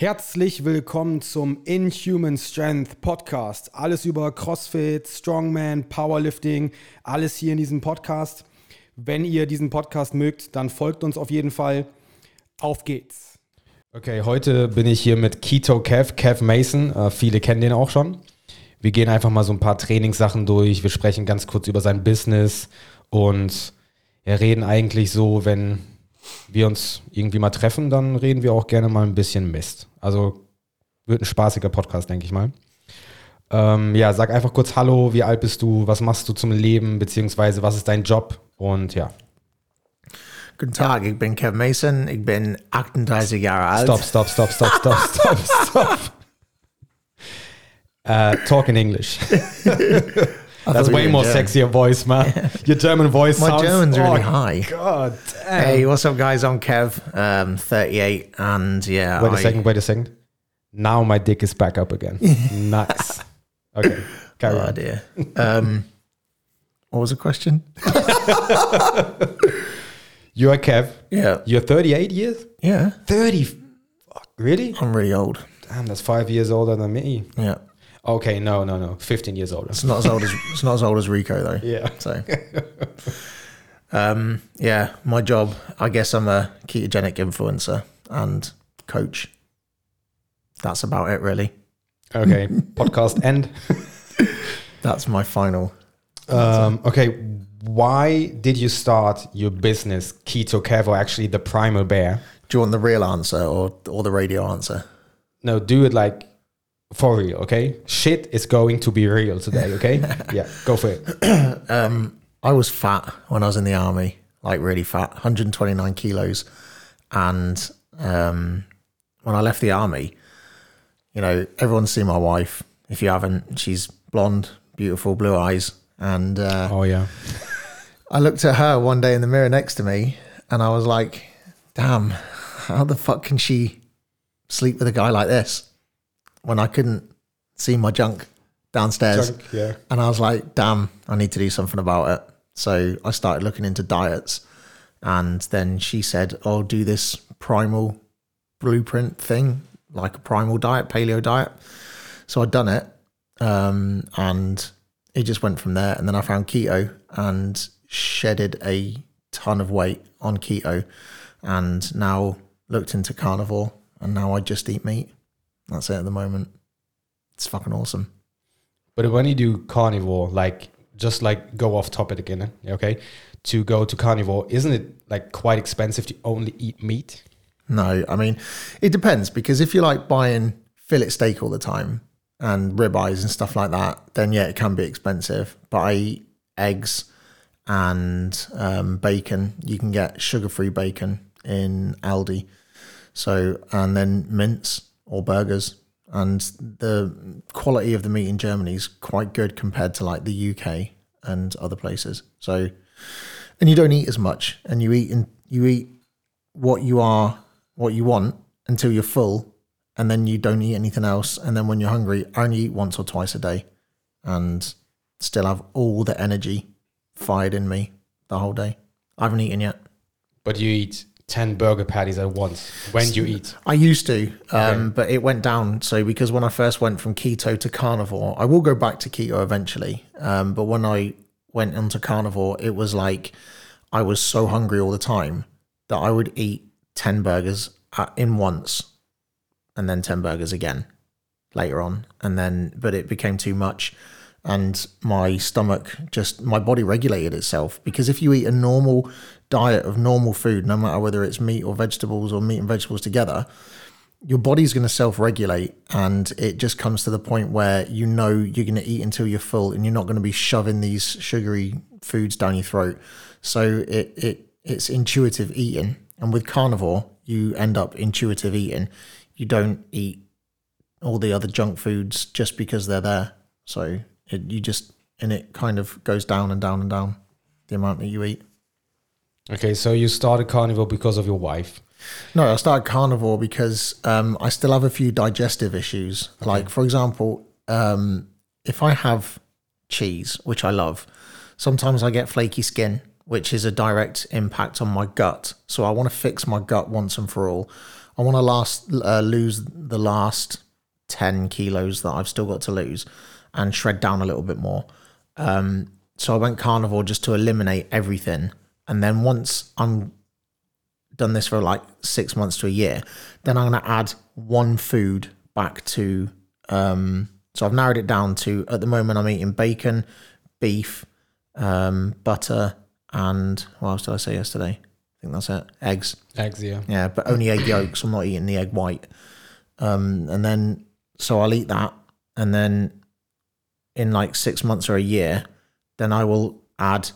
Herzlich willkommen zum Inhuman Strength Podcast. Alles über CrossFit, Strongman, Powerlifting, alles hier in diesem Podcast. Wenn ihr diesen Podcast mögt, dann folgt uns auf jeden Fall. Auf geht's. Okay, heute bin ich hier mit Keto Kev, Kev Mason. Äh, viele kennen den auch schon. Wir gehen einfach mal so ein paar Trainingssachen durch. Wir sprechen ganz kurz über sein Business und ja, reden eigentlich so, wenn wir uns irgendwie mal treffen, dann reden wir auch gerne mal ein bisschen Mist. Also wird ein spaßiger Podcast, denke ich mal. Ähm, ja, sag einfach kurz Hallo, wie alt bist du, was machst du zum Leben, beziehungsweise was ist dein Job und ja. Guten Tag, ich bin Kev Mason, ich bin 38 Jahre alt. Stop, stop, stop, stop, stop, stop, stop. Uh, talk in English. That's way more sexier voice, man. Your German voice My sounds... German's really oh, high. God damn. Hey, what's up, guys? I'm Kev, um, 38, and yeah. Wait a I- second, wait a second. Now my dick is back up again. nice. Okay, carry Oh on. dear. Um, what was the question? You're Kev. Yeah, You're 38 years? yeah. 30? Fuck, really? I'm really old. Damn, that's five years older than me. Yeah, Okay, no, no, no. 15 years older. it's not as old as it's not as old as Rico though. Yeah. So, um, yeah, my job. I guess I'm a ketogenic influencer and coach. That's about it, really. Okay, podcast end. That's my final. Um, okay, why did you start your business, Keto Kev, or actually the Primal Bear? Do you want the real answer or or the radio answer? No, do it like for real, okay? Shit is going to be real today, okay? yeah, go for it. Um, I was fat when I was in the army, like really fat, 129 kilos. And um, when I left the army, you know, everyone's seen my wife. If you haven't, she's blonde, beautiful, blue eyes. And uh, Oh, yeah. I looked at her one day in the mirror next to me and I was like, damn, how the fuck can she sleep with a guy like this when I couldn't see my junk downstairs? Junk, yeah. And I was like, damn, I need to do something about it. So I started looking into diets. And then she said, oh, do this primal blueprint thing, like a primal diet, paleo diet. So I'd done it. Um, and it just went from there. And then I found keto and shedded a ton of weight on keto. And now looked into carnivore. And now I just eat meat. That's it at the moment. It's fucking awesome. But when you do carnivore, like just like go off topic again, okay? To go to carnivore, isn't it like quite expensive to only eat meat? No, I mean, it depends because if you like buying fillet steak all the time and ribeyes and stuff like that, then yeah, it can be expensive. But I eat eggs and um, bacon. You can get sugar free bacon in Aldi. So, and then mince or burgers. And the quality of the meat in Germany is quite good compared to like the UK and other places. So, and you don't eat as much and you eat and you eat what you are what you want until you're full and then you don't eat anything else and then when you're hungry I only eat once or twice a day and still have all the energy fired in me the whole day i haven't eaten yet But you eat 10 burger patties at once when you eat. i used to um, but it went down. So because when i first went from keto to carnivore i will go back to keto eventually um, but when i went onto carnivore it was like i was so hungry all the time that i would eat 10 burgers at, in once and then 10 burgers again later on. And then but it became too much and my stomach just my body regulated itself because if you eat a normal diet of normal food no matter whether it's meat or vegetables or meat and vegetables together your body's going to self-regulate and it just comes to the point where you know you're going to eat until you're full and you're not going to be shoving these sugary foods down your throat. So it it it's intuitive eating. And with carnivore you end up intuitive eating. You don't eat all the other junk foods just because they're there. So it, you just and it kind of goes down and down and down the amount that you eat Okay, so you started carnivore because of your wife. No, I started carnivore because um, I still have a few digestive issues. Like, for example, um, if I have cheese, which I love, sometimes I get flaky skin which is a direct impact on my gut. So I want to fix my gut once and for all. I want to last uh, lose the last 10 kilos that I've still got to lose and shred down a little bit more. Um, so I went carnivore just to eliminate everything. And then once I'm done this for like six months to a year, then I'm going to add one food back to. Um, so I've narrowed it down to at the moment I'm eating bacon, beef, um, butter, and what else did I say yesterday? I think that's it. Eggs. Eggs, yeah. Yeah, but only egg yolks. I'm not eating the egg white. Um, and then so I'll eat that, and then in like six months or a year, then I will add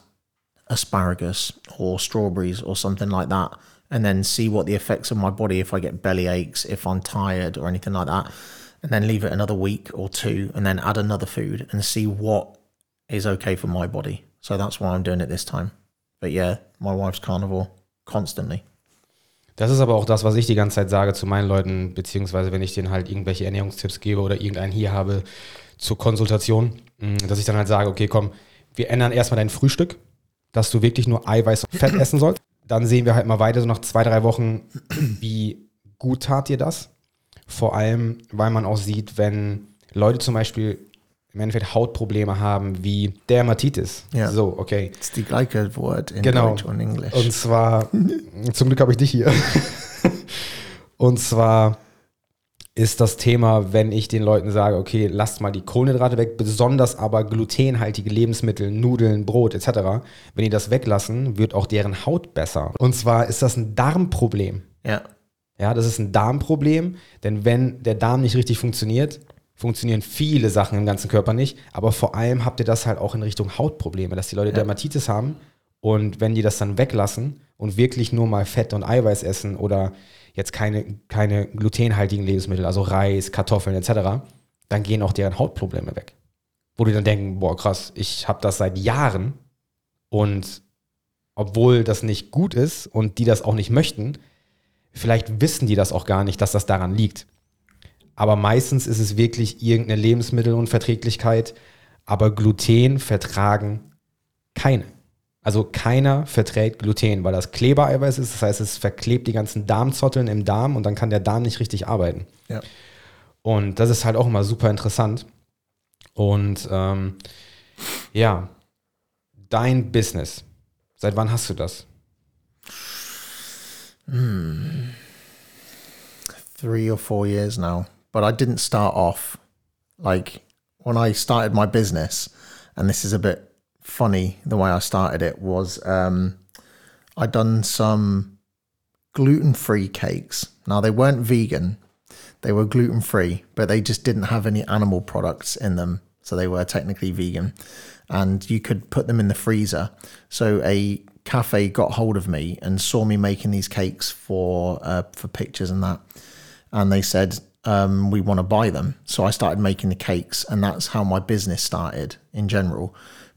asparagus or strawberries or something like that, and then see what the effects of my body if I get belly aches, if I'm tired or anything like that, and then leave it another week or two, and then add another food and see what is okay for my body. So that's why I'm doing it this time. But yeah, my wife's carnivore constantly. Das ist aber auch das, was ich die ganze Zeit sage zu meinen Leuten, beziehungsweise wenn ich denen halt irgendwelche Ernährungstipps gebe oder irgendeinen hier habe zur Konsultation, mm, dass ich dann halt sage, okay, komm, wir ändern erstmal dein Frühstück, dass du wirklich nur Eiweiß und Fett essen sollst. Dann sehen wir halt mal weiter, so nach zwei, drei Wochen, wie gut tat dir das. Vor allem, weil man auch sieht, wenn Leute zum Beispiel im Endeffekt Hautprobleme haben wie Dermatitis. Ja. So, okay. Das ist die gleiche Wort in Genau. Deutsch und Englisch. Und zwar, zum Glück habe ich dich hier. Und zwar ist das Thema, wenn ich den Leuten sage, okay, lasst mal die Kohlenhydrate weg, besonders aber glutenhaltige Lebensmittel, Nudeln, Brot etc. Wenn die das weglassen, wird auch deren Haut besser. Und zwar ist das ein Darmproblem. ja. Ja, das ist ein Darmproblem, denn wenn der Darm nicht richtig funktioniert, funktionieren viele Sachen im ganzen Körper nicht, aber vor allem habt ihr das halt auch in Richtung Hautprobleme, dass die Leute Dermatitis haben und wenn die das dann weglassen und wirklich nur mal Fett und Eiweiß essen oder jetzt keine, keine glutenhaltigen Lebensmittel, also Reis, Kartoffeln etc., dann gehen auch deren Hautprobleme weg. Wo die dann denken, boah krass, ich habe das seit Jahren und obwohl das nicht gut ist und die das auch nicht möchten, vielleicht wissen die das auch gar nicht, dass das daran liegt. Aber meistens ist es wirklich irgendeine Lebensmittelunverträglichkeit, aber Gluten vertragen keine. Also keiner verträgt Gluten, weil das Klebereiweiß ist. Das heißt, es verklebt die ganzen Darmzotteln im Darm und dann kann der Darm nicht richtig arbeiten. Ja. Und das ist halt auch immer super interessant. Und ähm, ja, dein Business. Seit wann hast du das? three or four years now. But I didn't start off like when I started my business, and this is a bit funny the way I started it was um, I'd done some gluten free cakes. Now they weren't vegan, they were gluten free, but they just didn't have any animal products in them. So they were technically vegan. And you could put them in the freezer. So a cafe got hold of me and saw me making these cakes for uh, for pictures and that. And they said, um, we want to buy them. So I started making the cakes, and that's how my business started in general.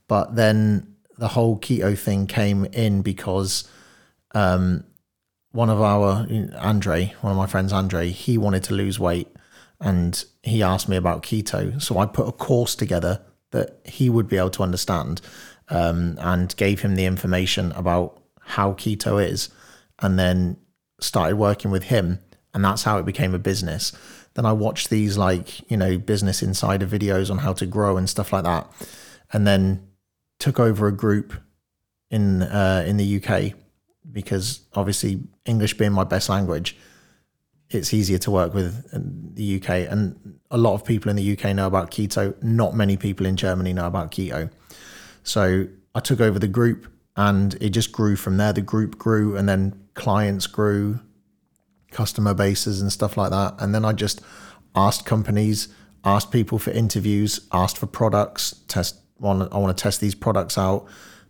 But then the whole keto thing came in because um, one of our Andre, one of my friends, Andre, he wanted to lose weight, and he asked me about keto. So I put a course together that he would be able to understand, um, and gave him the information about how keto is, and then started working with him, and that's how it became a business. Then I watched these like you know business insider videos on how to grow and stuff like that, and then took over a group in uh, in the UK because obviously English being my best language, it's easier to work with in the UK. And a lot of people in the UK know about keto. Not many people in Germany know about keto. So I took over the group and it just grew from there. The group grew and then clients grew, customer bases and stuff like that. And then I just asked companies, asked people for interviews, asked for products, test want I want to test these products out.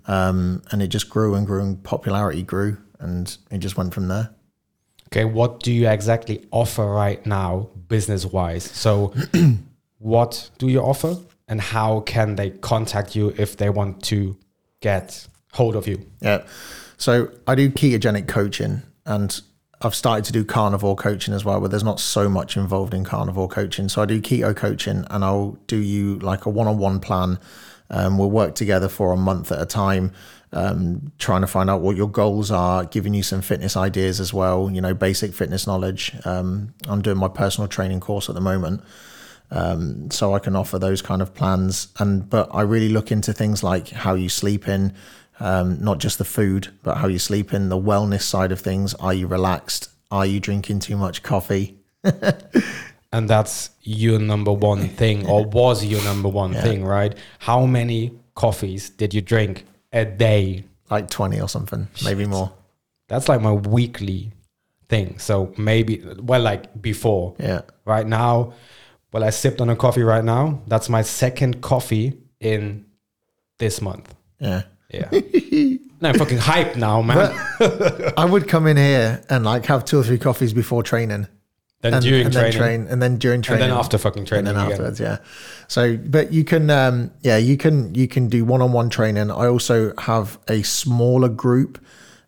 Um, and it just grew and grew and popularity grew and it just went from there. Okay, what do you exactly offer right now, business wise? So, what do you offer, and how can they contact you if they want to get hold of you? Yeah. So I do ketogenic coaching and I've started to do carnivore coaching as well, but there's not so much involved in carnivore coaching. So I do keto coaching and I'll do you like a one on one plan Um, we'll work together for a month at a time, um, trying to find out what your goals are, giving you some fitness ideas as well, you know, basic fitness knowledge. Um, I'm doing my personal training course at the moment. Um, so I can offer those kind of plans, and but I really look into things like how you sleep in, um, not just the food, but how you sleep in, the wellness side of things. Are you relaxed? Are you drinking too much coffee? and that's your number one thing, or was your number one yeah. thing, right? How many coffees did you drink a day? Like 20 or something, maybe more. That's like my weekly thing. So maybe, well, like before. Yeah. Right now, well, I sipped on a coffee right now. That's my second coffee in this month. Yeah. Yeah. no, I'm fucking hyped now, man. I would come in here and like have two or three coffees before training. Then and, during and training. Then train, and then during training. And then after fucking training. And then afterwards, again. yeah. So, but you can, um, yeah, you can, you can do one-on-one training. I also have a smaller group.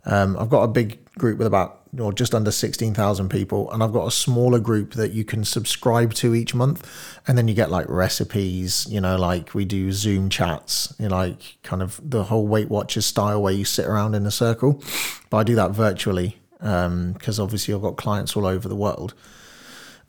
Um, I've got a big group with about or just under 16,000 people. And I've got a smaller group that you can subscribe to each month. And then you get like recipes, you know, like we do Zoom chats, you know, like kind of the whole Weight Watchers style where you sit around in a circle. But I do that virtually because um, obviously I've got clients all over the world.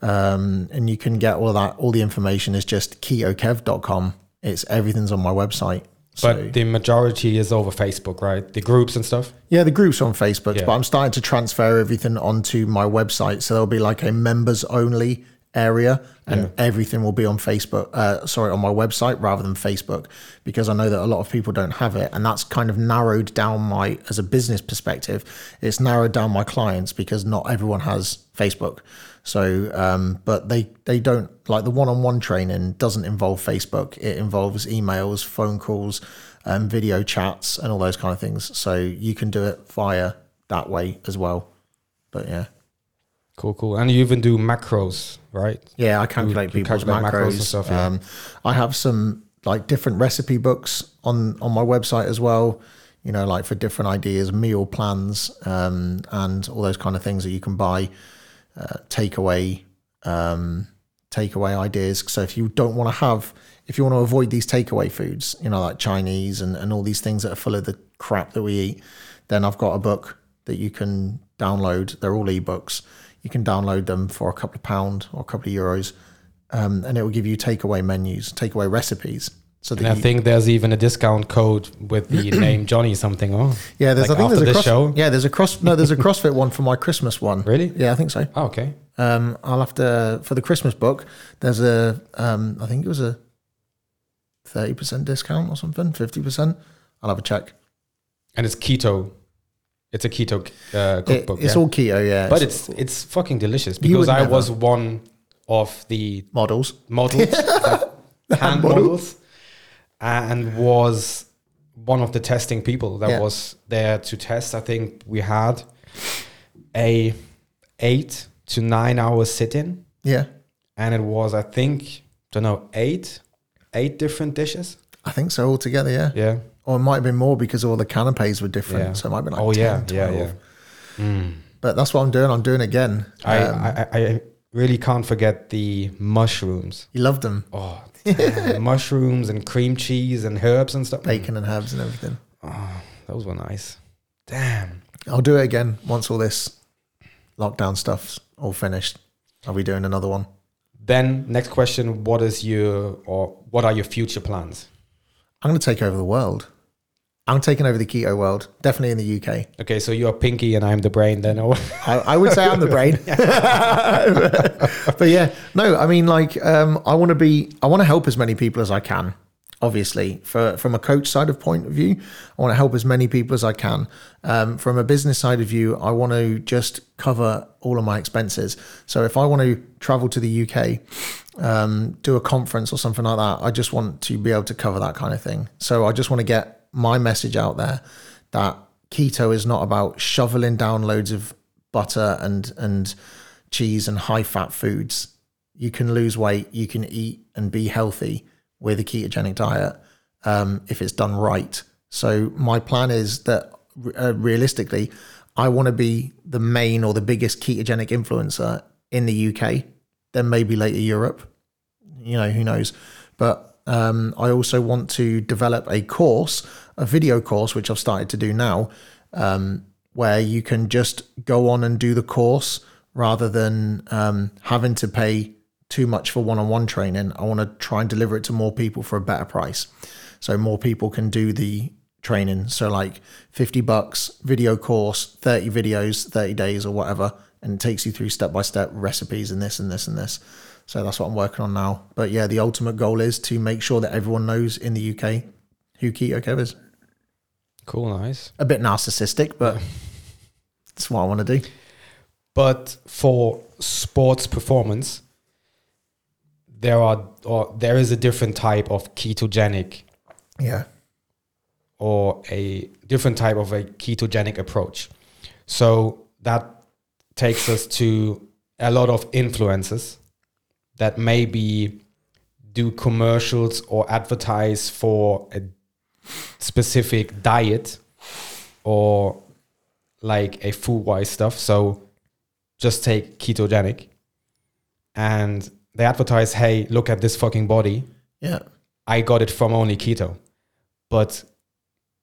Um, and you can get all that, all the information is just ketokev.com. It's everything's on my website. But the majority is over Facebook, right? The groups and stuff. Yeah, the groups on Facebook. Yeah. But I'm starting to transfer everything onto my website, so there'll be like a members only area, and yeah. everything will be on Facebook. Uh, sorry, on my website rather than Facebook, because I know that a lot of people don't have it, and that's kind of narrowed down my as a business perspective. It's narrowed down my clients because not everyone has Facebook. So, um, but they they don't like the one-on-one training doesn't involve Facebook. It involves emails, phone calls, um, video chats, and all those kind of things. So you can do it via that way as well. But yeah. Cool, cool. And you even do macros, right? Yeah, I calculate you, people's calculate macros. macros and stuff. Yeah. Um, I have some like different recipe books on on my website as well. You know, like for different ideas, meal plans, um, and all those kind of things that you can buy uh, takeaway um, takeaway ideas. So if you don't want to have, if you want to avoid these takeaway foods, you know, like Chinese and, and all these things that are full of the crap that we eat, then I've got a book that you can download. They're all ebooks. You can download them for a couple of pound or a couple of euros, um, and it will give you takeaway menus, takeaway recipes. So and I think there's even a discount code with the name Johnny something. Oh, yeah. There's like I think there's a cross, show. Yeah, there's a cross. No, there's a CrossFit one for my Christmas one. Really? Yeah, I think so. Oh, okay. Um, I'll have to for the Christmas book. There's a um, I think it was a thirty percent discount or something, fifty percent. I'll have a check. And it's keto. It's a keto uh, cookbook. It, it's yeah? all keto, yeah. But it's it's fucking delicious because I never. was one of the models models hand models. models and was one of the testing people that yeah. was there to test. I think we had a eight to nine hour sit in. Yeah. And it was, I think, don't know, eight, eight different dishes. I think so altogether, yeah. Yeah. Or it might have been more because all the canapes were different. Yeah. So it might have been like oh, 10, yeah, 12. yeah, yeah. Mm. But that's what I'm doing. I'm doing again. I, um, I, I really can't forget the mushrooms. You loved them. Oh, mushrooms and cream cheese and herbs and stuff. Bacon and herbs and everything. Ah, oh, those were nice. Damn. I'll do it again once all this lockdown stuff's all finished. I'll be doing another one. Then next question, what is your or what are your future plans? I'm going to take over the world. I'm taking over the keto world, definitely in the UK. Okay, so you're Pinky and I'm the brain then. I, I, would say I'm the brain. but yeah, no, I mean, like, um, I want to be, I want to help as many people as I can. Obviously, for from a coach side of point of view, I want to help as many people as I can. Um, from a business side of view, I want to just cover all of my expenses. So if I want to travel to the UK, um, do a conference or something like that, I just want to be able to cover that kind of thing. So I just want to get my message out there that keto is not about shoveling down loads of butter and and cheese and high fat foods. You can lose weight, you can eat and be healthy with a ketogenic diet um, if it's done right. So my plan is that uh, realistically, I want to be the main or the biggest ketogenic influencer in the UK. Then maybe later Europe. You know who knows, but Um, I also want to develop a course, a video course, which I've started to do now, um, where you can just go on and do the course rather than um, having to pay too much for one-on-one training. I want to try and deliver it to more people for a better price, so more people can do the training. So like 50 bucks video course, 30 videos, 30 days or whatever, and it takes you through step by step recipes and this and this and this. So that's what I'm working on now. But yeah, the ultimate goal is to make sure that everyone knows in the UK who Keto Kev is. Cool, nice. A bit narcissistic, but that's what I want to do. But for sports performance, there are or there is a different type of ketogenic Yeah. or a different type of a ketogenic approach. So that takes us to a lot of influencers that maybe do commercials or advertise for a specific diet or like a food wise stuff. So just take ketogenic and they advertise, hey, look at this fucking body. Yeah. I got it from only keto. But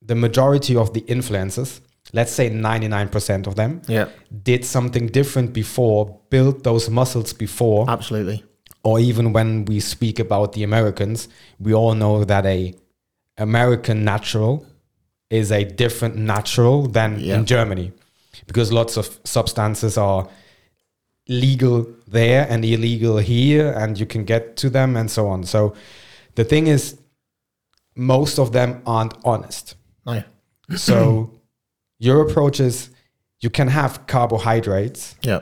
the majority of the influencers, let's say 99% of them, Yeah. did something different before, built those muscles before, Absolutely. Or even when we speak about the Americans, we all know that a American natural is a different natural than Yeah. in Germany because lots of substances are legal there and illegal here and you can get to them and so on. So the thing is most of them aren't honest. Oh, no. So your approach is you can have carbohydrates Yeah.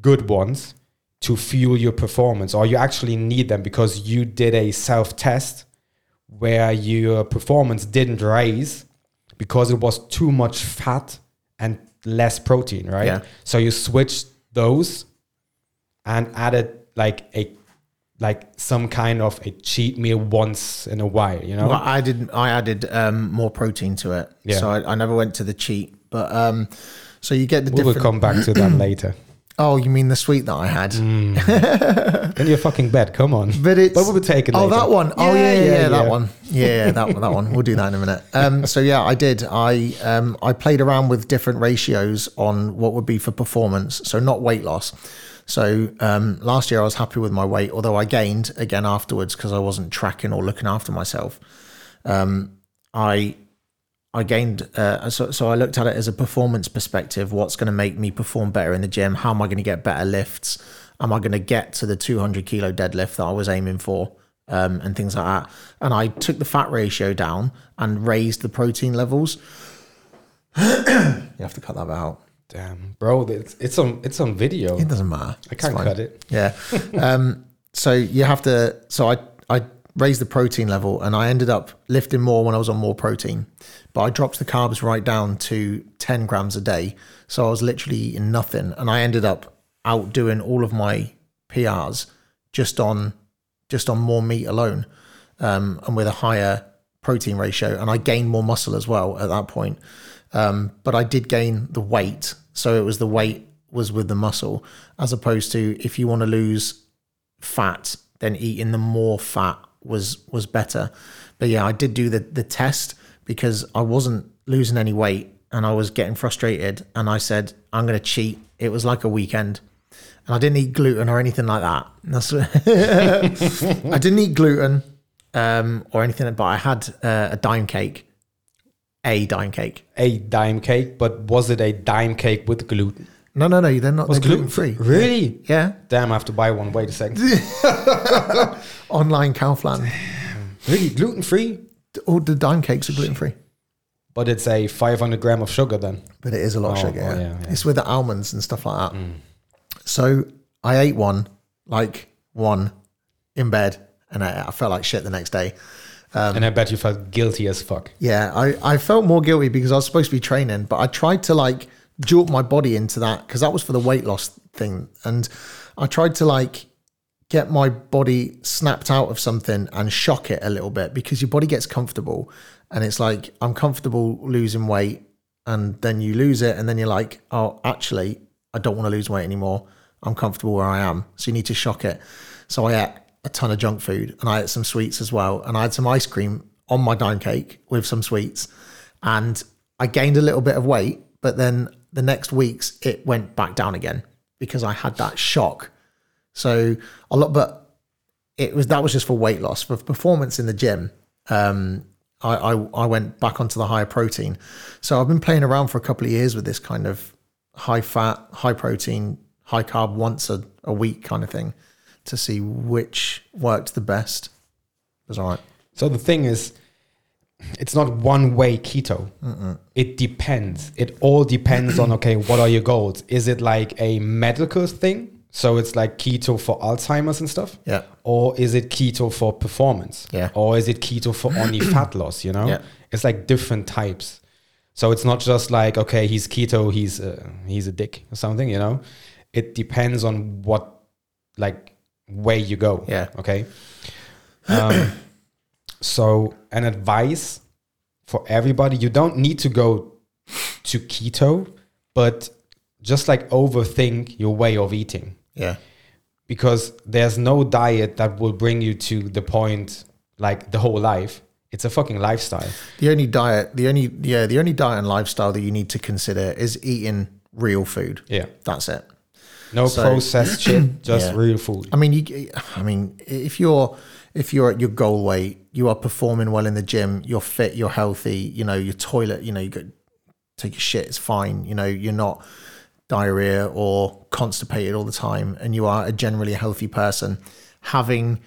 good ones to fuel your performance or you actually need them because you did a self test where your performance didn't raise because it was too much fat and less protein right Yeah. so you switched those and added like a like some kind of a cheat meal once in a while you know Well, I did. I added um, more protein to it, Yeah. so I, I never went to the cheat. But um, so you get the we will different. come back to that later oh, you mean the sweet that I had? in your fucking bed come on But it's but we'll take it Oh, later. that one. Oh, yeah, yeah, yeah, that yeah. one. Yeah, yeah, that that one. We'll do that in a minute. Um, so yeah, I did. I um, I played around with different ratios on what would be for performance. So not weight loss. So um, last year I was happy with my weight, although I gained again afterwards because I wasn't tracking or looking after myself. Um, I I gained, uh, so, so I looked at it as a performance perspective. What's going to make me perform better in the gym? How am I going to get better lifts? Am I going to get to the 200 kilo deadlift that I was aiming for? Um, and things like that. And I took the fat ratio down and raised the protein levels. you have to cut that out. Damn, bro, it's it's on it's on video. It doesn't matter. I can't cut it. Yeah. um, so you have to. So I I raised the protein level, and I ended up lifting more when I was on more protein, but I dropped the carbs right down to ten grams a day. So I was literally eating nothing, and I ended up outdoing all of my PRs just on just on more meat alone, um, and with a higher protein ratio, and I gained more muscle as well at that point. Um, but I did gain the weight, so it was the weight was with the muscle, as opposed to if you want to lose fat, then eating the more fat was was better. But yeah, I did do the the test because I wasn't losing any weight and I was getting frustrated, and I said I'm going to cheat. It was like a weekend. And I didn't eat gluten or anything like that. That's I didn't eat gluten um, or anything, but I had uh, a Daim cake, a Daim cake. A Daim cake, but was it a Daim cake with gluten? No, no, no. They're not. They're gluten free. Really? Yeah. Damn, I have to buy one. Wait a second. Online Kaufland. really, gluten free? All the Daim cakes are gluten free. But it's a 500 gram of sugar then. But it is a lot of Oh, sugar. oh, yeah. yeah, yeah. It's with the almonds and stuff like that. Mm. So I ate one, like one, in bed, and I, I felt like shit the next day. Um, and I bet you felt guilty as fuck. Yeah, I, I felt more guilty because I was supposed to be training, but I tried to like jolt my body into that because that was for the weight loss thing. And I tried to like get my body snapped out of something and shock it a little bit because your body gets comfortable and it's like, I'm comfortable losing weight. And then you lose it, and then you're like, oh, actually, I don't want to lose weight anymore. I'm comfortable where I am. So you need to shock it. So I ate a ton of junk food and I ate some sweets as well. And I had some ice cream on my Daim cake with some sweets. And I gained a little bit of weight, but then the next weeks it went back down again because I had that shock. So a lot, but it was that was just for weight loss. For performance in the gym, um, I, I I went back onto the higher protein. So I've been playing around for a couple of years with this kind of high fat, high protein, high carb once a, a week kind of thing to see which worked the best. It was all right. So the thing is, it's not one way keto. It depends. It all depends on okay, what are your goals? Is it like a medical thing? So it's like keto for Alzheimer's and stuff? Yeah. Or is it keto for performance? Yeah. Or is it keto for only fat loss, you know? Yeah. It's like different types. So it's not just like okay, he's keto, he's uh, he's a dick or something, you know? It depends on what like way you go. Yeah. Okay. Um, so, an advice for everybody you don't need to go to keto, but just like overthink your way of eating Yeah. because there's no diet that will bring you to the point like the whole life. It's a fucking lifestyle. The only diet, the only yeah, the only diet and lifestyle that you need to consider is eating real food. Yeah. That's it. No So- processed shit, just Yeah. real food. I mean, you. I mean, if you're if you're at your goal weight, you are performing well in the gym. You're fit. You're healthy. You know your toilet. You know you go take a shit. It's fine. You know you're not diarrhea or constipated all the time, and you are a generally a healthy person. Having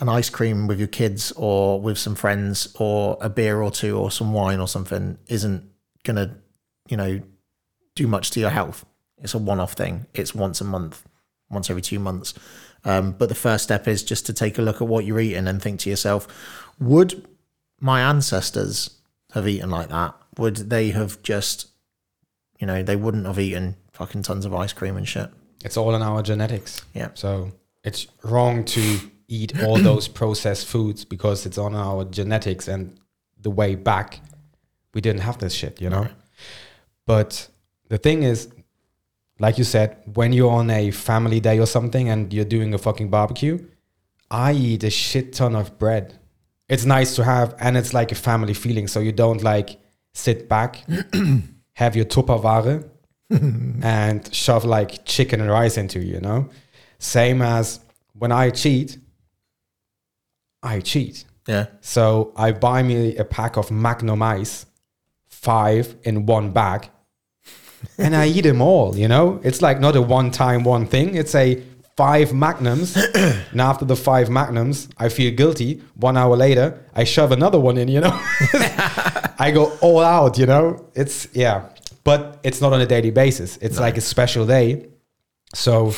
an ice cream with your kids or with some friends or a beer or two or some wine or something isn't gonna, you know, do much to your health. It's a one-off thing. It's once a month, once every two months. Um, but the first step is just to take a look at what you're eating and think to yourself, would my ancestors have eaten like that? Would they have just, you know, they wouldn't have eaten fucking tons of ice cream and shit. It's all in our genetics. Yeah. So it's wrong to eat all those processed foods because it's on our genetics and the way back we didn't have this shit, you know? But the thing is, like you said, when you're on a family day or something and you're doing a fucking barbecue, I eat a shit ton of bread. It's nice to have, and it's like a family feeling. So you don't like sit back, have your Tupperware, and shove like chicken and rice into you, you know? Same as when I cheat, I cheat. Yeah. So I buy me a pack of Magnum Ice, five in one bag, and I eat them all, you know? It's like not a one time, one thing. It's a five Magnums. and after the five Magnums, I feel guilty. One hour later, I shove another one in, you know? I go all out, you know? It's, yeah. But it's not on a daily basis. It's like a special day. So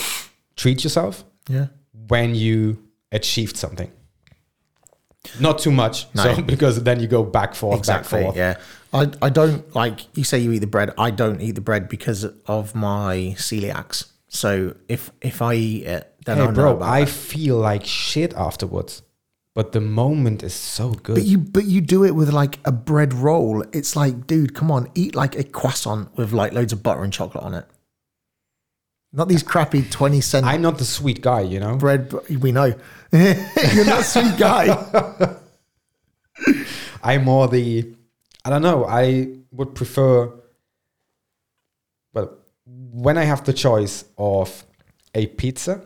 treat yourself Yeah. when you achieved something. Not too much, so No. because then you go back forth, Exactly. back forth. Yeah. I, I don't like you say you eat the bread. I don't eat the bread because of my celiacs. So if if I eat it, then Hey, I know bro, I it. feel like shit afterwards, but the moment is so good. But you but you do it with like a bread roll. It's like, dude, come on, eat like a croissant with like loads of butter and chocolate on it. Not these crappy twenty cent I'm not the sweet guy, you know. bread. We know you're not a sweet guy. I'm more the, I don't know. I would prefer, well, when I have the choice of a pizza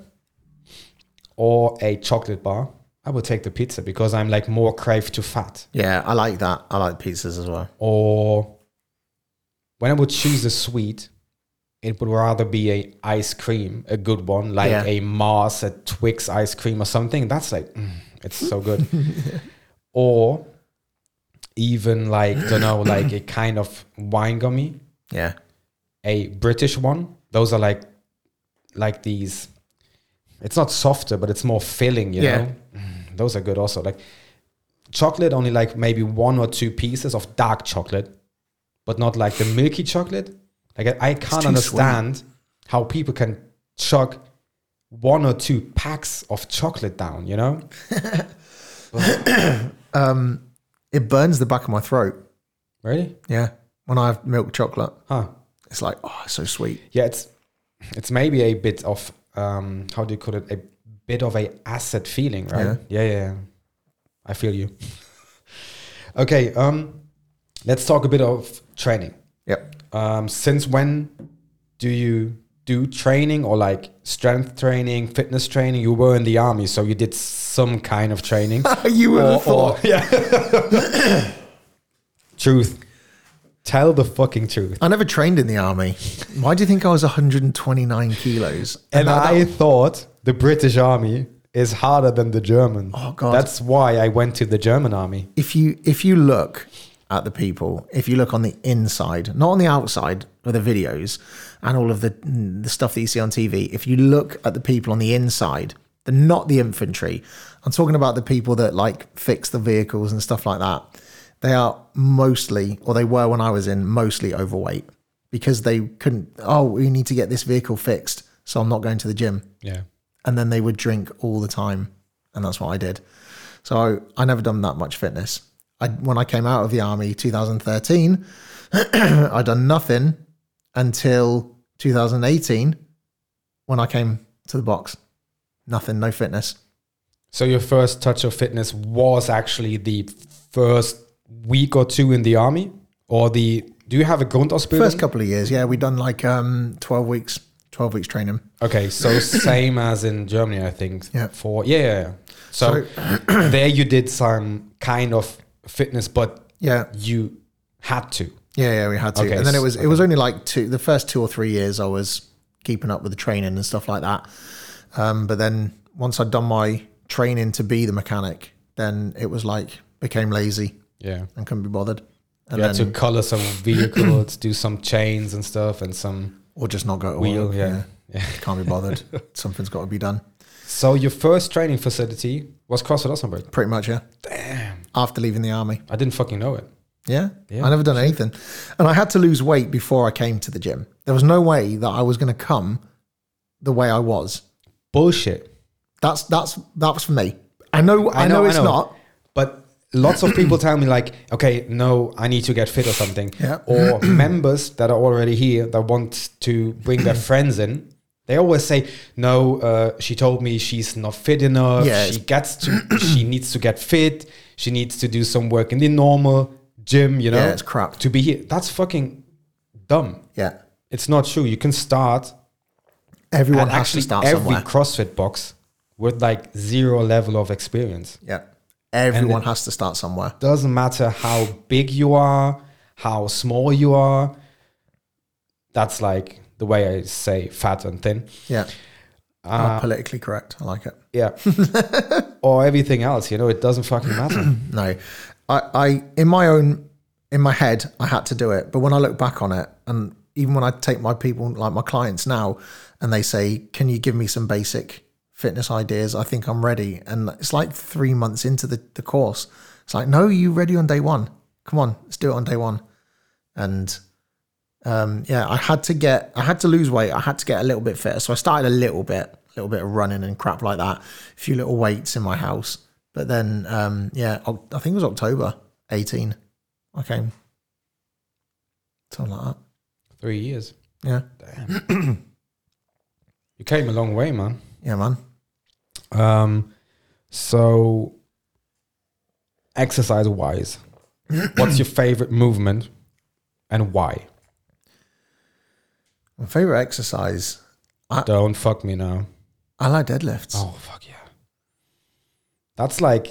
or a chocolate bar, I will take the pizza because I'm like more crave to fat. yeah, I like that. I like pizzas as well. or when I would choose a sweet, it would rather be a ice cream, a good one, like Yeah. a Mars, a Twix ice cream or something. That's like, mm, it's so good. or even like, don't know, like a kind of wine gummy, Yeah, a British one. Those are like, like these. It's not softer, but it's more filling. You Yeah. know, Mm, those are good also. Like chocolate, only like maybe one or two pieces of dark chocolate, but not like the milky chocolate. Like I, I can't understand how people can chug one or two packs of chocolate down. You know, it burns the back of my throat. really? Yeah, when I have milk chocolate, Huh? it's like oh, it's so sweet. Yeah, it's it's maybe a bit of um, how do you call it a bit of a acid feeling, right? Yeah. Yeah, yeah. yeah. I feel you. okay, um, let's talk a bit of training. Yep. Um, since when do you do training or like strength training, fitness training? You were in the army, so you did some kind of training. you would or, or- yeah. truth. Tell the fucking truth. I never trained in the army. Why do you think I was 129 kilos? And that- I thought the British army is harder than the German. Oh, God. That's why I went to the German army. if you if you look at the people, if you look on the inside, not on the outside of the videos and all of the the stuff that you see on TV, if you look at the people on the inside, they're not the infantry. I'm talking about the people that like fix the vehicles and stuff like that. They are mostly, or they were when I was in, mostly overweight because they couldn't. Oh, we need to get this vehicle fixed, so I'm not going to the gym Yeah. and then they would drink all the time, and that's what I did. So I never done that much fitness. I when I came out of the army, 2013, I'd done nothing until 2018 when I came to the box. Nothing, no fitness. So your first touch of fitness was actually the first week or two in the army, or the? Do you have a Grundausbildung? First couple of years, yeah, we done like um 12 weeks, 12 weeks training. Okay, so same as in Germany, I think. Yeah. For yeah, yeah. yeah. So, there you did some kind of fitness, but Yeah, you had to. Yeah, yeah, we had to. Okay, and then it was it was only like two the first two or three years I was keeping up with the training and stuff like that. Um, but then once I'd done my training to be the mechanic, then it was like became lazy Yeah. and couldn't be bothered. And You had to color some vehicles, do some chains and stuff, and some or just not go to wheel. work. Yeah. yeah. Can't be bothered. Something's got to be done. So your first training facility was CrossFit Osnabrück. Pretty much, yeah. Damn, After leaving the army. I didn't fucking know it. Yeah. Yeah, I never done anything. And I had to lose weight before I came to the gym. There was no way that I was going to come the way I was. Bullshit. That's that's that's for me. I know I, know, it's not. But lots of people tell me like, okay, no, I need to get fit or something. Yeah. Or members that are already here that want to bring their friends in. They always say, no, uh, she told me she's not fit enough. Yeah, she gets to, she needs to get fit. She needs to do some work in the normal gym, you know, Yeah, it's crap. to be here. That's fucking dumb. Yeah. It's not true. You can start Everyone has actually to start every somewhere. CrossFit box with like zero level of experience. yeah. Everyone has to start somewhere. doesn't matter how big you are, how small you are. That's like the way I say fat and thin. Yeah. Uh, politically correct. I like it. Yeah. or everything else, you know, it doesn't fucking matter. No. I, I in my own in my head I had to do it. But when I look back on it and even when I take my people like my clients now and they say, Can you give me some basic fitness ideas? I think I'm ready. And it's like three months into the, the course. It's like, no, you ready on day one. Come on, let's do it on day one. And um, yeah, I had to get, I had to lose weight. I had to get a little bit fitter. So I started a little bit, little bit of running and crap like that. A few little weights in my house. But then, um, yeah, I think it was October 18. I came. Something like that. Three years. Yeah. Damn. You came a long way, man. Yeah, man. Um, so, exercise wise, what's your favorite movement and why? My favorite exercise, Don't fuck me now. I like deadlifts. Oh fuck yeah. That's like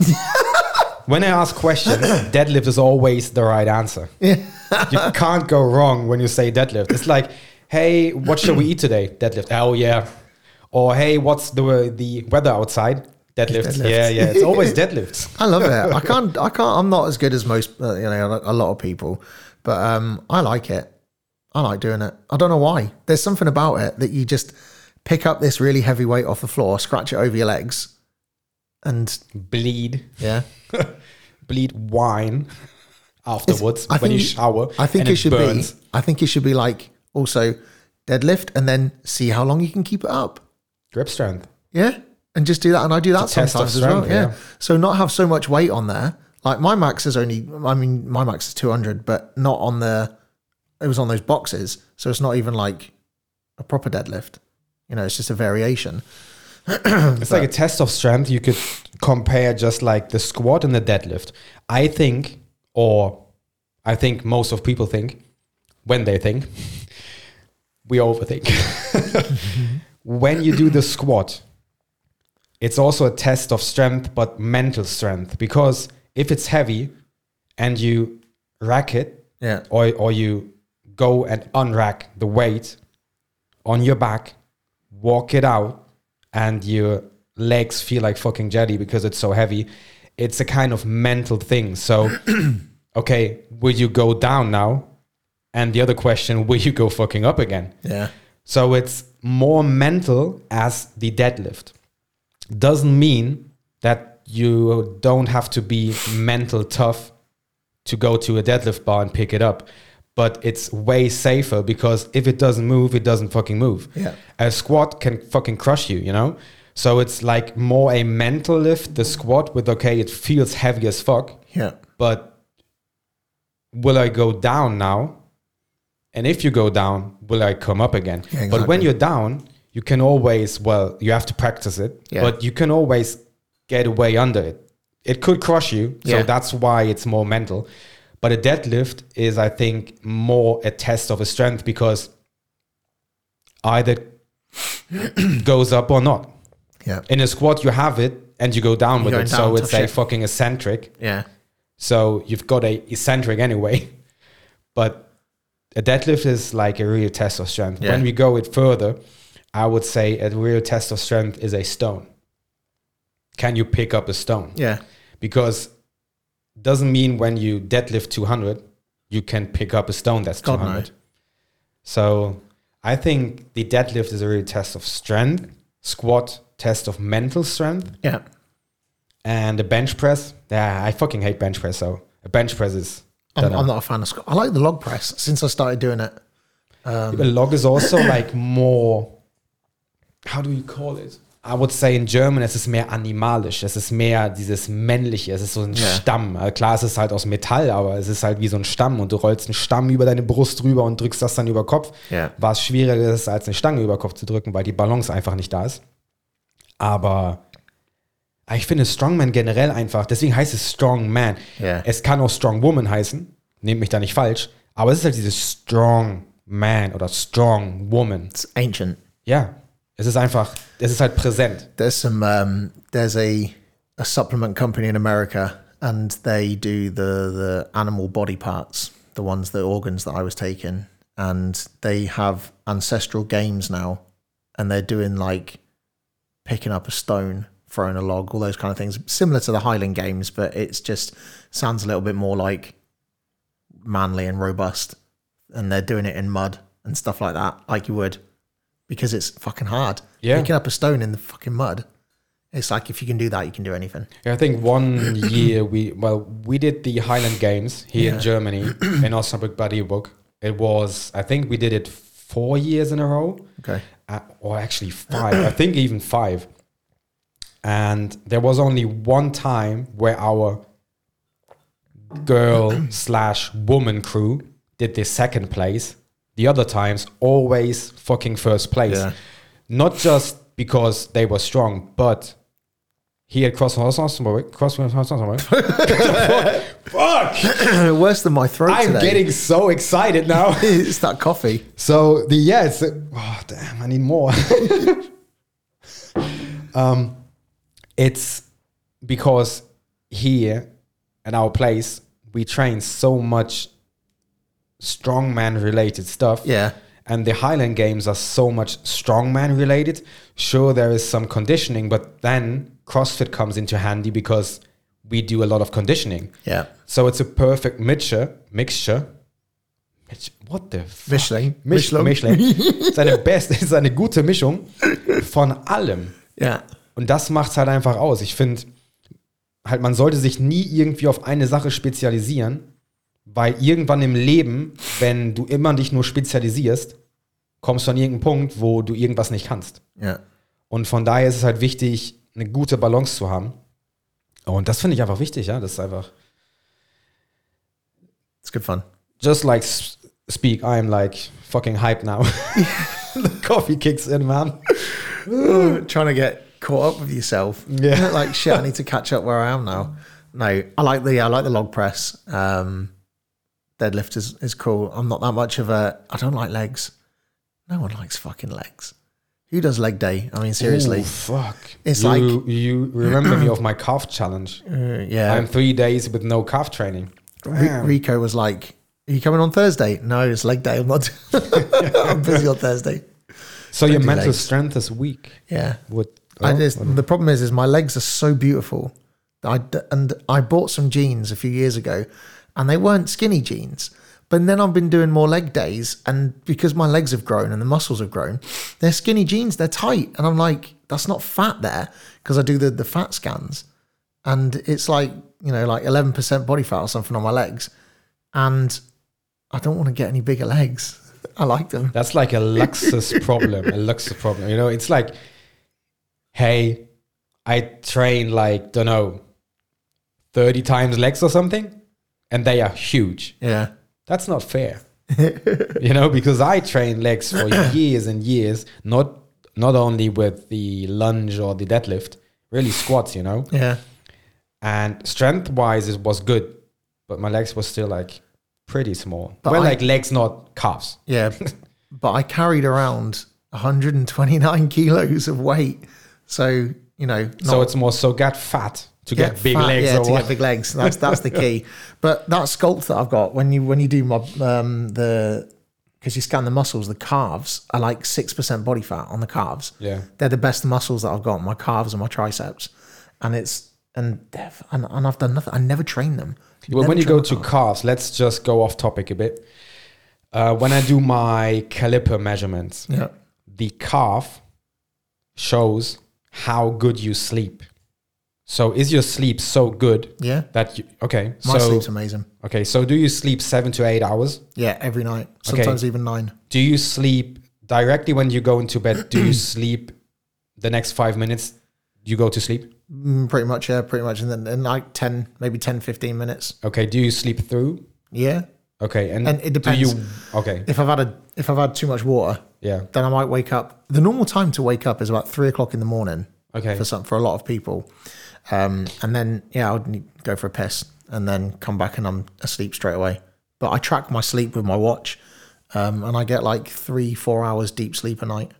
when I ask questions, deadlift is always the right answer. Yeah. You can't go wrong when you say deadlift. It's like, hey, what shall we eat today? Deadlift. Oh yeah. Or hey, what's the the weather outside? Deadlift. Deadlift. Yeah, yeah. It's always deadlifts. I love it. I can't. I can't. I'm not as good as most. Uh, you know, a lot of people, but um, I like it. I like doing it. I don't know why. There's something about it that you just pick up this really heavy weight off the floor, scratch it over your legs, and Bleed, yeah, bleed wine afterwards I when you think- shower. I think it should burns. be. I think it should be like also deadlift, and then see how long you can keep it up. grip strength. Yeah. And just do that. And I do that sometimes as well. Yeah. yeah. So not have so much weight on there. Like my max is only, I mean, my max is 200, but not on the, it was on those boxes. So it's not even like a proper deadlift. You know, it's just a variation. it's like a test of strength. You could compare just like the squat and the deadlift. I think, or I think most of people think, when they think, we overthink. when you do the squat, it's also a test of strength, but mental strength. Because if it's heavy and you rack it, Yeah. or, or you go and unrack the weight on your back, walk it out, and your legs feel like fucking jelly because it's so heavy. It's a kind of mental thing. So, okay, will you go down now? And the other question, will you go fucking up again? Yeah. So it's more mental as the deadlift. Doesn't mean that you don't have to be mental tough to go to a deadlift bar and pick it up. But it's way safer because if it doesn't move, it doesn't fucking move. Yeah. A squat can fucking crush you, you know? So it's like more a mental lift, the squat with okay, it feels heavy as fuck, Yeah. but will I go down now? And if you go down, will I come up again? Yeah, But when you're down, you can always, well, you have to practice it, Yeah. but you can always get away under it. It could crush you, so Yeah. that's why it's more mental. But a deadlift is, I think, more a test of a strength because either goes up or not. Yeah. In a squat, you have it and you go down You're with it, down, so it's a shit. fucking eccentric. Yeah. So you've got a eccentric anyway. But a deadlift is like a real test of strength. Yeah. When we go it further, I would say a real test of strength is a stone. Can you pick up a stone? Yeah. Because doesn't mean when you deadlift 200, you can pick up a stone that's God, no. 200. So I think the deadlift is a real test of strength, squat test of mental strength, Yeah. and the bench press. Yeah, I fucking hate bench press. So a bench press is. I'm. I'm not a fan of squat. I like the log press since I started doing it. Um, a log is also like more. How do you call it? I would say in German, es ist mehr animalisch. Es ist mehr dieses männliche. Es ist so ein Ja. Stamm. Also klar, es ist halt aus Metall, aber es ist halt wie so ein Stamm und du rollst einen Stamm über deine Brust rüber und drückst das dann über Kopf. Ja. Was schwieriger ist, als eine Stange über Kopf zu drücken, weil die Balance einfach nicht da ist. Aber ich finde Strongman generell einfach, deswegen heißt es Strongman. Ja. Es kann auch Strong Woman heißen, nehmt mich da nicht falsch, aber es ist halt dieses Strong Man oder Strong Woman. It's ancient. Ja, es ist einfach, es ist halt präsent. There's some um, there's a a supplement company in America and they do the the animal body parts, the ones the organs that I was taking, and they have ancestral games now, and they're doing like picking up a stone, throwing a log, all those kind of things, similar to the Highland games, but it's just sounds a little bit more like manly and robust, and they're doing it in mud and stuff like that, like you would, because it's fucking hard. Yeah. picking up a stone in the fucking mud. It's like if you can do that, you can do anything. Yeah, I think one year we, well, we did the Highland Games here in Germany in Osnabrück Book. It was, I think we did it four years in a row. Okay. uh, or actually five, I think even five. And there was only one time where our girl slash woman crew did the second place. The other times, always fucking first place. Yeah. Not just because they were strong, but he had cross Osnabrück. Fuck! Worse than my throat I'm today. getting so excited now. it's that coffee. So the yeah, it's oh damn, I need more. um, it's because here at our place we train so much strongman related stuff. Yeah. And the Highland Games are so much strongman related. Sure, there is some conditioning, but then CrossFit comes into handy because we do a lot of conditioning. Yeah. So it's a perfect mixture. Mixture. What the? Mischling. Misch Mischling. Mischling. ist eine beste, ist eine gute Mischung von allem. Yeah. Und das macht halt einfach aus. Ich finde, halt, man sollte sich nie irgendwie auf eine Sache spezialisieren, weil irgendwann im Leben, wenn du immer dich nur spezialisierst, kommst du an irgendeinen Punkt, wo du irgendwas nicht kannst. Yeah. Und von daher ist es halt wichtig, eine gute Balance zu haben. Und das finde ich einfach wichtig, ja. Das ist einfach. It's good fun. just like speak, I'm like fucking hyped now. the coffee kicks in, man. Trying to get caught up with yourself. Yeah. like shit, I need to catch up where I am now. No, I like the I like the log press. Um, deadlift is, is cool. I'm not that much of a. I don't like legs. No one likes fucking legs. Who does leg day? I mean, seriously. Ooh, fuck. It's you, like- you remember me of my calf challenge. Uh, yeah. I'm three days with no calf training. Damn. Rico was like, "Are you coming on Thursday?" No, it's leg day. I'm not. I'm busy on Thursday. So your mental legs. strength is weak. Yeah. What? I oh, just, the problem is, is my legs are so beautiful. I d- and I bought some jeans a few years ago, and they weren't skinny jeans. But then I've been doing more leg days, and because my legs have grown and the muscles have grown, they're skinny jeans. They're tight, and I'm like, that's not fat there because I do the the fat scans, and it's like you know like 11% body fat or something on my legs, and I don't want to get any bigger legs. I like them. That's like a Luxus problem. A Luxus problem. You know, it's like, hey, I train like, don't know, 30 times legs or something, and they are huge. Yeah, That's not fair. you know, because I train legs for years and years, not not only with the lunge or the deadlift, really squats, you know. yeah. And strength wise it was good, but my legs were still like pretty small. But well, I- like legs, not calves. Yeah, but I carried around 129 kilos of weight. So, you know, so it's more so get fat to get, big fat, legs Yeah, to what? get big legs. That's that's the key. But that sculpt that I've got when you when you do my um the because you scan the muscles, the calves are like six percent body fat on the calves. Yeah. they're the best muscles that I've got. My calves and my triceps, and it's and and, and I've done nothing. I never train them. Well, Never when you go to calves. calves, let's just go off topic a bit. Uh, when I do my caliper measurements, yeah, the calf shows how good you sleep. So is your sleep so good yeah, that you okay? my so sleep's amazing. okay, so do you sleep seven to eight hours? Yeah, every night, sometimes even nine. Do you sleep directly when you go into bed? Do you sleep the next five minutes? You go to sleep. Mm, pretty much, yeah, pretty much. And then in like 10, maybe 10, 15 minutes. Okay. Do you sleep through? Yeah. Okay, and, And it Do depends. you okay? If I've had a if I've had too much water, Yeah. then I might wake up. The normal time to wake up is about three o'clock in the morning Okay. for some for a lot of people. Um, and then yeah, I would go for a piss and then come back and I'm asleep straight away. But I track my sleep with my watch, um, and I get like three four hours deep sleep a night.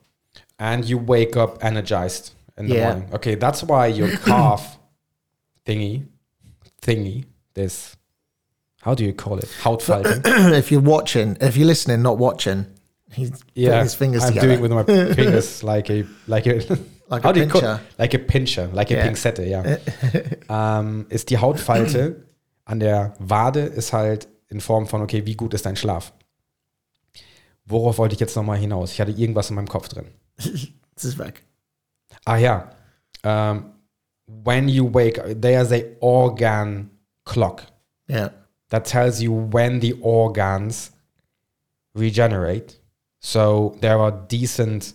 and you wake up energized in the Yeah. morning. Okay, that's why your calf thingy, thingy, this, how do you call it? Hautfalten. if you're watching, if you're listening, not watching, he's yeah, putting his fingers I'm together. doing with my fingers like a like a Like how a pincher. like a pincher, like a Yeah. Pinzette, ja. ähm, ist die Hautfalte an der Wade ist halt in Form von okay, wie gut ist dein Schlaf? Worauf wollte ich jetzt nochmal hinaus? Ich hatte irgendwas in meinem Kopf drin. Das ist weg. Ah ja. Um, when you wake, there's a organ clock Yeah. that tells you when the organs regenerate. So there are decent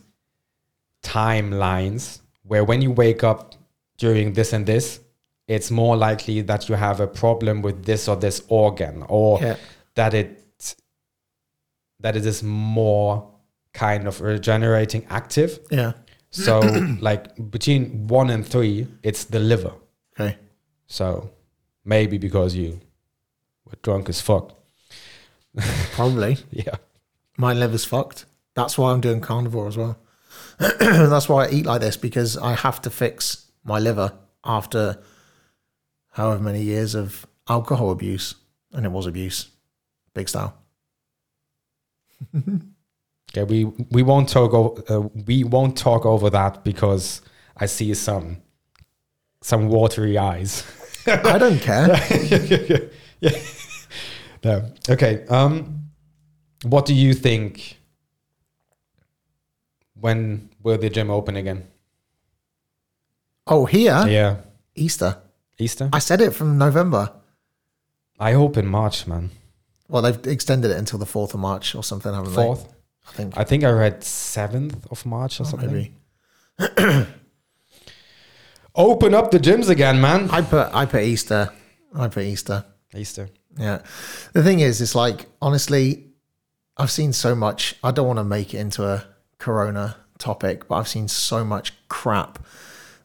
timelines where when you wake up during this and this, it's more likely that you have a problem with this or this organ or Yeah. that it that it is more kind of regenerating active. Yeah. So like between one and three, it's the liver. Okay. So maybe because you were drunk as fuck. Probably. Yeah. My liver's fucked. That's why I'm doing carnivore as well. That's why I eat like this because I have to fix my liver after however many years of alcohol abuse, and it was abuse, big style. Okay, we we won't talk o- uh, we won't talk over that because I see some some watery eyes. I don't care. yeah. No. Okay. Um, what do you think? When will the gym open again? Oh, here Yeah, Easter. Easter. I said it from November. I hope in March, man. Well, they've extended it until the fourth of March or something, haven't Fourth. they? I think I think I read seventh of March or oh, something. maybe. Open up the gyms again, man. I put I put Easter. I put Easter. Easter. Yeah. The thing is, it's like, honestly, I've seen so much. I don't want to make it into a corona topic, but I've seen so much crap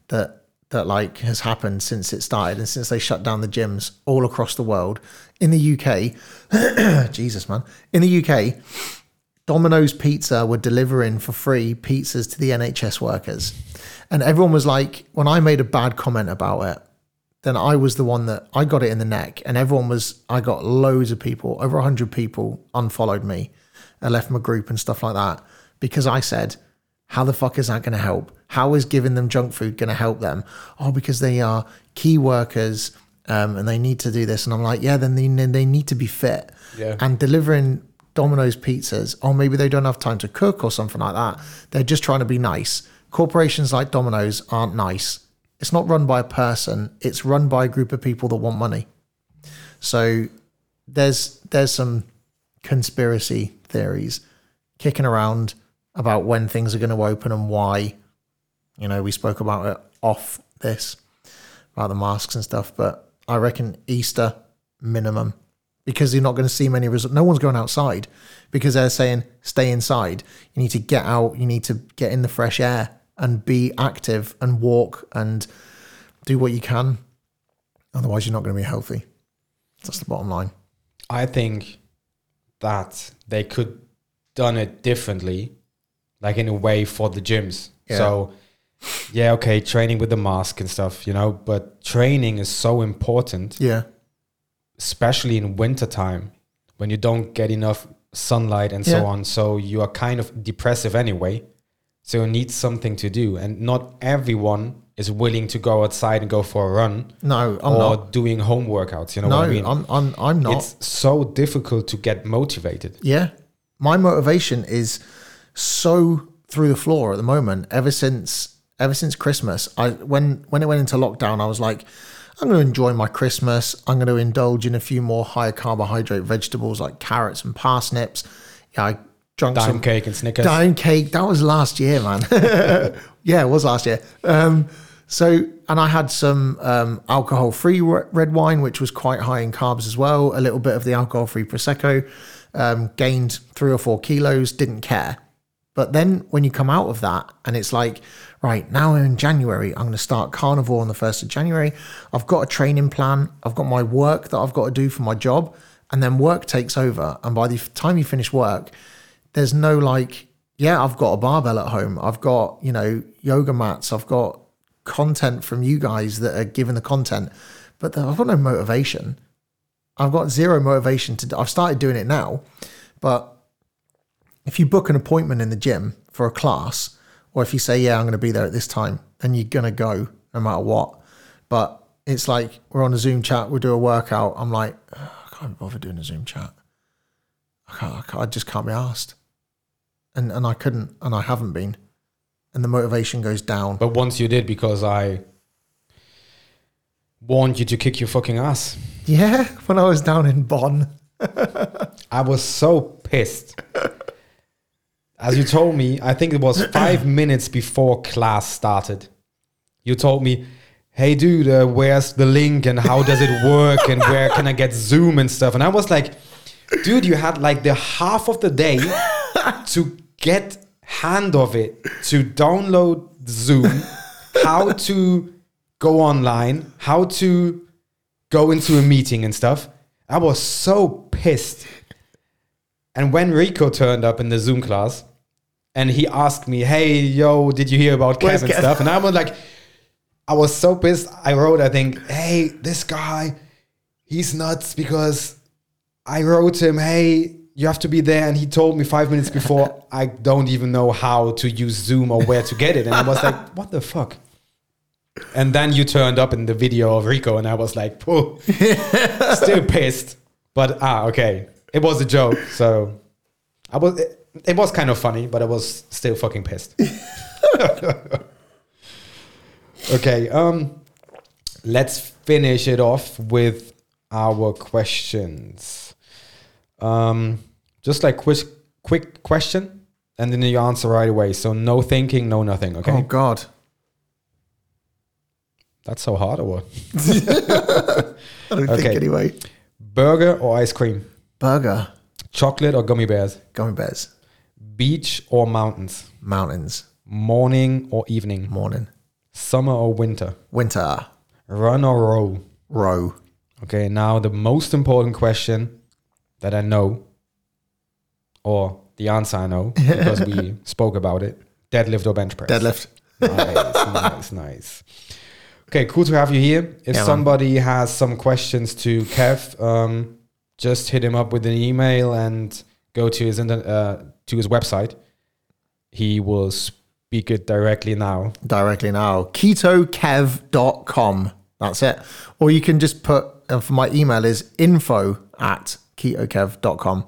that that like has happened since it started and since they shut down the gyms all across the world. In the UK, Jesus man, in the UK, Domino's Pizza were delivering for free pizzas to the NHS workers. And everyone was like, when I made a bad comment about it, then I was the one that I got it in the neck. And everyone was, I got loads of people, over 100 people unfollowed me and left my group and stuff like that because I said, how the fuck is that going to help? How is giving them junk food going to help them? Oh, because they are key workers um, and they need to do this. And I'm like, yeah, then they, they need to be fit. Yeah. And delivering Domino's pizzas, or maybe they don't have time to cook or something like that. They're just trying to be nice. Corporations like Domino's aren't nice. It's not run by a person, it's run by a group of people that want money. So there's there's some conspiracy theories kicking around about when things are going to open and why. You know, we spoke about it off this about the masks and stuff, but I reckon Easter minimum because you're not going to see many results. No one's going outside because they're saying stay inside. You need to get out. You need to get in the fresh air and be active and walk and do what you can. Otherwise, you're not going to be healthy. That's the bottom line. I think that they could done it differently, like in a way for the gyms. Yeah. So yeah, okay, training with the mask and stuff, you know, but training is so important, Yeah. especially in wintertime when you don't get enough sunlight and Yeah. so on. So you are kind of depressive anyway. So you need something to do. And not everyone is willing to go outside and go for a run No, I'm or not. doing home workouts. You know No, what I mean? I'm, I'm, I'm not. It's so difficult to get motivated. Yeah. My motivation is so through the floor at the moment. Ever since ever since Christmas, I when when it went into lockdown, I was like, I'm going to enjoy my Christmas. I'm going to indulge in a few more high carbohydrate vegetables like carrots and parsnips. Yeah, I drunk Daim some cake and Snickers. Daim cake. That was last year, man. yeah, it was last year. Um, so, and I had some um, alcohol-free re- red wine, which was quite high in carbs as well. A little bit of the alcohol-free prosecco. Um, gained three or four kilos. Didn't care. But then when you come out of that, and it's like, right now we're in January. I'm going to start carnivore on the first of January. I've got a training plan. I've got my work that I've got to do for my job, and then work takes over. And by the time you finish work, there's no like, yeah, I've got a barbell at home. I've got, you know, yoga mats. I've got content from you guys that are giving the content, but I've got no motivation. I've got zero motivation to, I've started doing it now, but if you book an appointment in the gym for a class, or if you say, yeah, I'm going to be there at this time, then you're going to go no matter what. But it's like we're on a Zoom chat, we'll do a workout. I'm like, "Ugh, I can't bother doing a Zoom chat. I, can't, I, can't, I just can't be asked. And, and I couldn't, and I haven't been. And the motivation goes down. But once you did, because I warned you to kick your fucking ass. Yeah, when I was down in Bonn. I was so pissed. As you told me, I think it was five minutes before class started. You told me, hey, dude, uh, where's the link and how does it work and where can I get Zoom and stuff? And I was like, dude, you had like the half of the day to get hand of it, to download Zoom, how to go online, how to go into a meeting and stuff. I was so pissed. And when Rico turned up in the Zoom class and he asked me, Hey, yo, did you hear about Where's Kev and Kev?" stuff? And I was like, I was so pissed. I wrote, I think, Hey, this guy, he's nuts because I wrote him, Hey, you have to be there. And he told me five minutes before, I don't even know how to use Zoom or where to get it. And I was like, What the fuck? And then you turned up in the video of Rico, and I was like, Pooh, still pissed. But ah, okay, it was a joke, so I was. It, it was kind of funny, but I was still fucking pissed. okay, um, let's finish it off with our questions. Um, just like quick, quick question, and then you answer right away. So no thinking, no nothing. Okay, Oh, God. that's so hard, or what? I don't Okay. think anyway. Burger or ice cream? Burger, Chocolate or gummy bears? gummy bears, Beach or mountains? mountains, Morning or evening? morning, Summer or winter? Winter. Run or row? Row. Okay, now the most important question that I know, or the answer I know, because we spoke about it deadlift or bench press? Deadlift. nice, nice, nice. Okay, cool to have you here. If Yeah, man. somebody has some questions to Kev, um, just hit him up with an email and go to his uh, to his website. He will speak it directly now. Directly now. KetoKev.com. That's it. Or you can just put, and for my email is info at ketokev.com.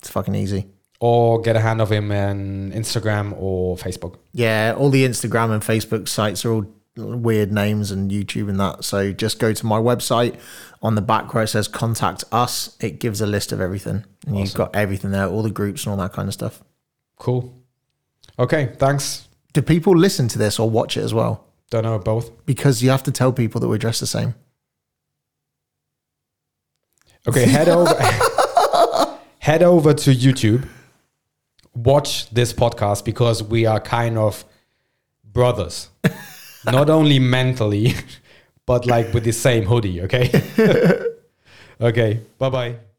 It's fucking easy. Or get a hand of him on Instagram or Facebook. Yeah, all the Instagram and Facebook sites are all weird names and YouTube and that. So just go to my website on the back where it says contact us. It gives a list of everything. And you've got everything there, all the groups and all that kind of stuff. Cool. Okay, thanks. Do people listen to this or watch it as well? Don't know both. Because you have to tell people that we're dressed the same. Okay, head over head over to YouTube. Watch this podcast because we are kind of brothers. Not only mentally, but like with the same hoodie, okay? okay. Bye-bye.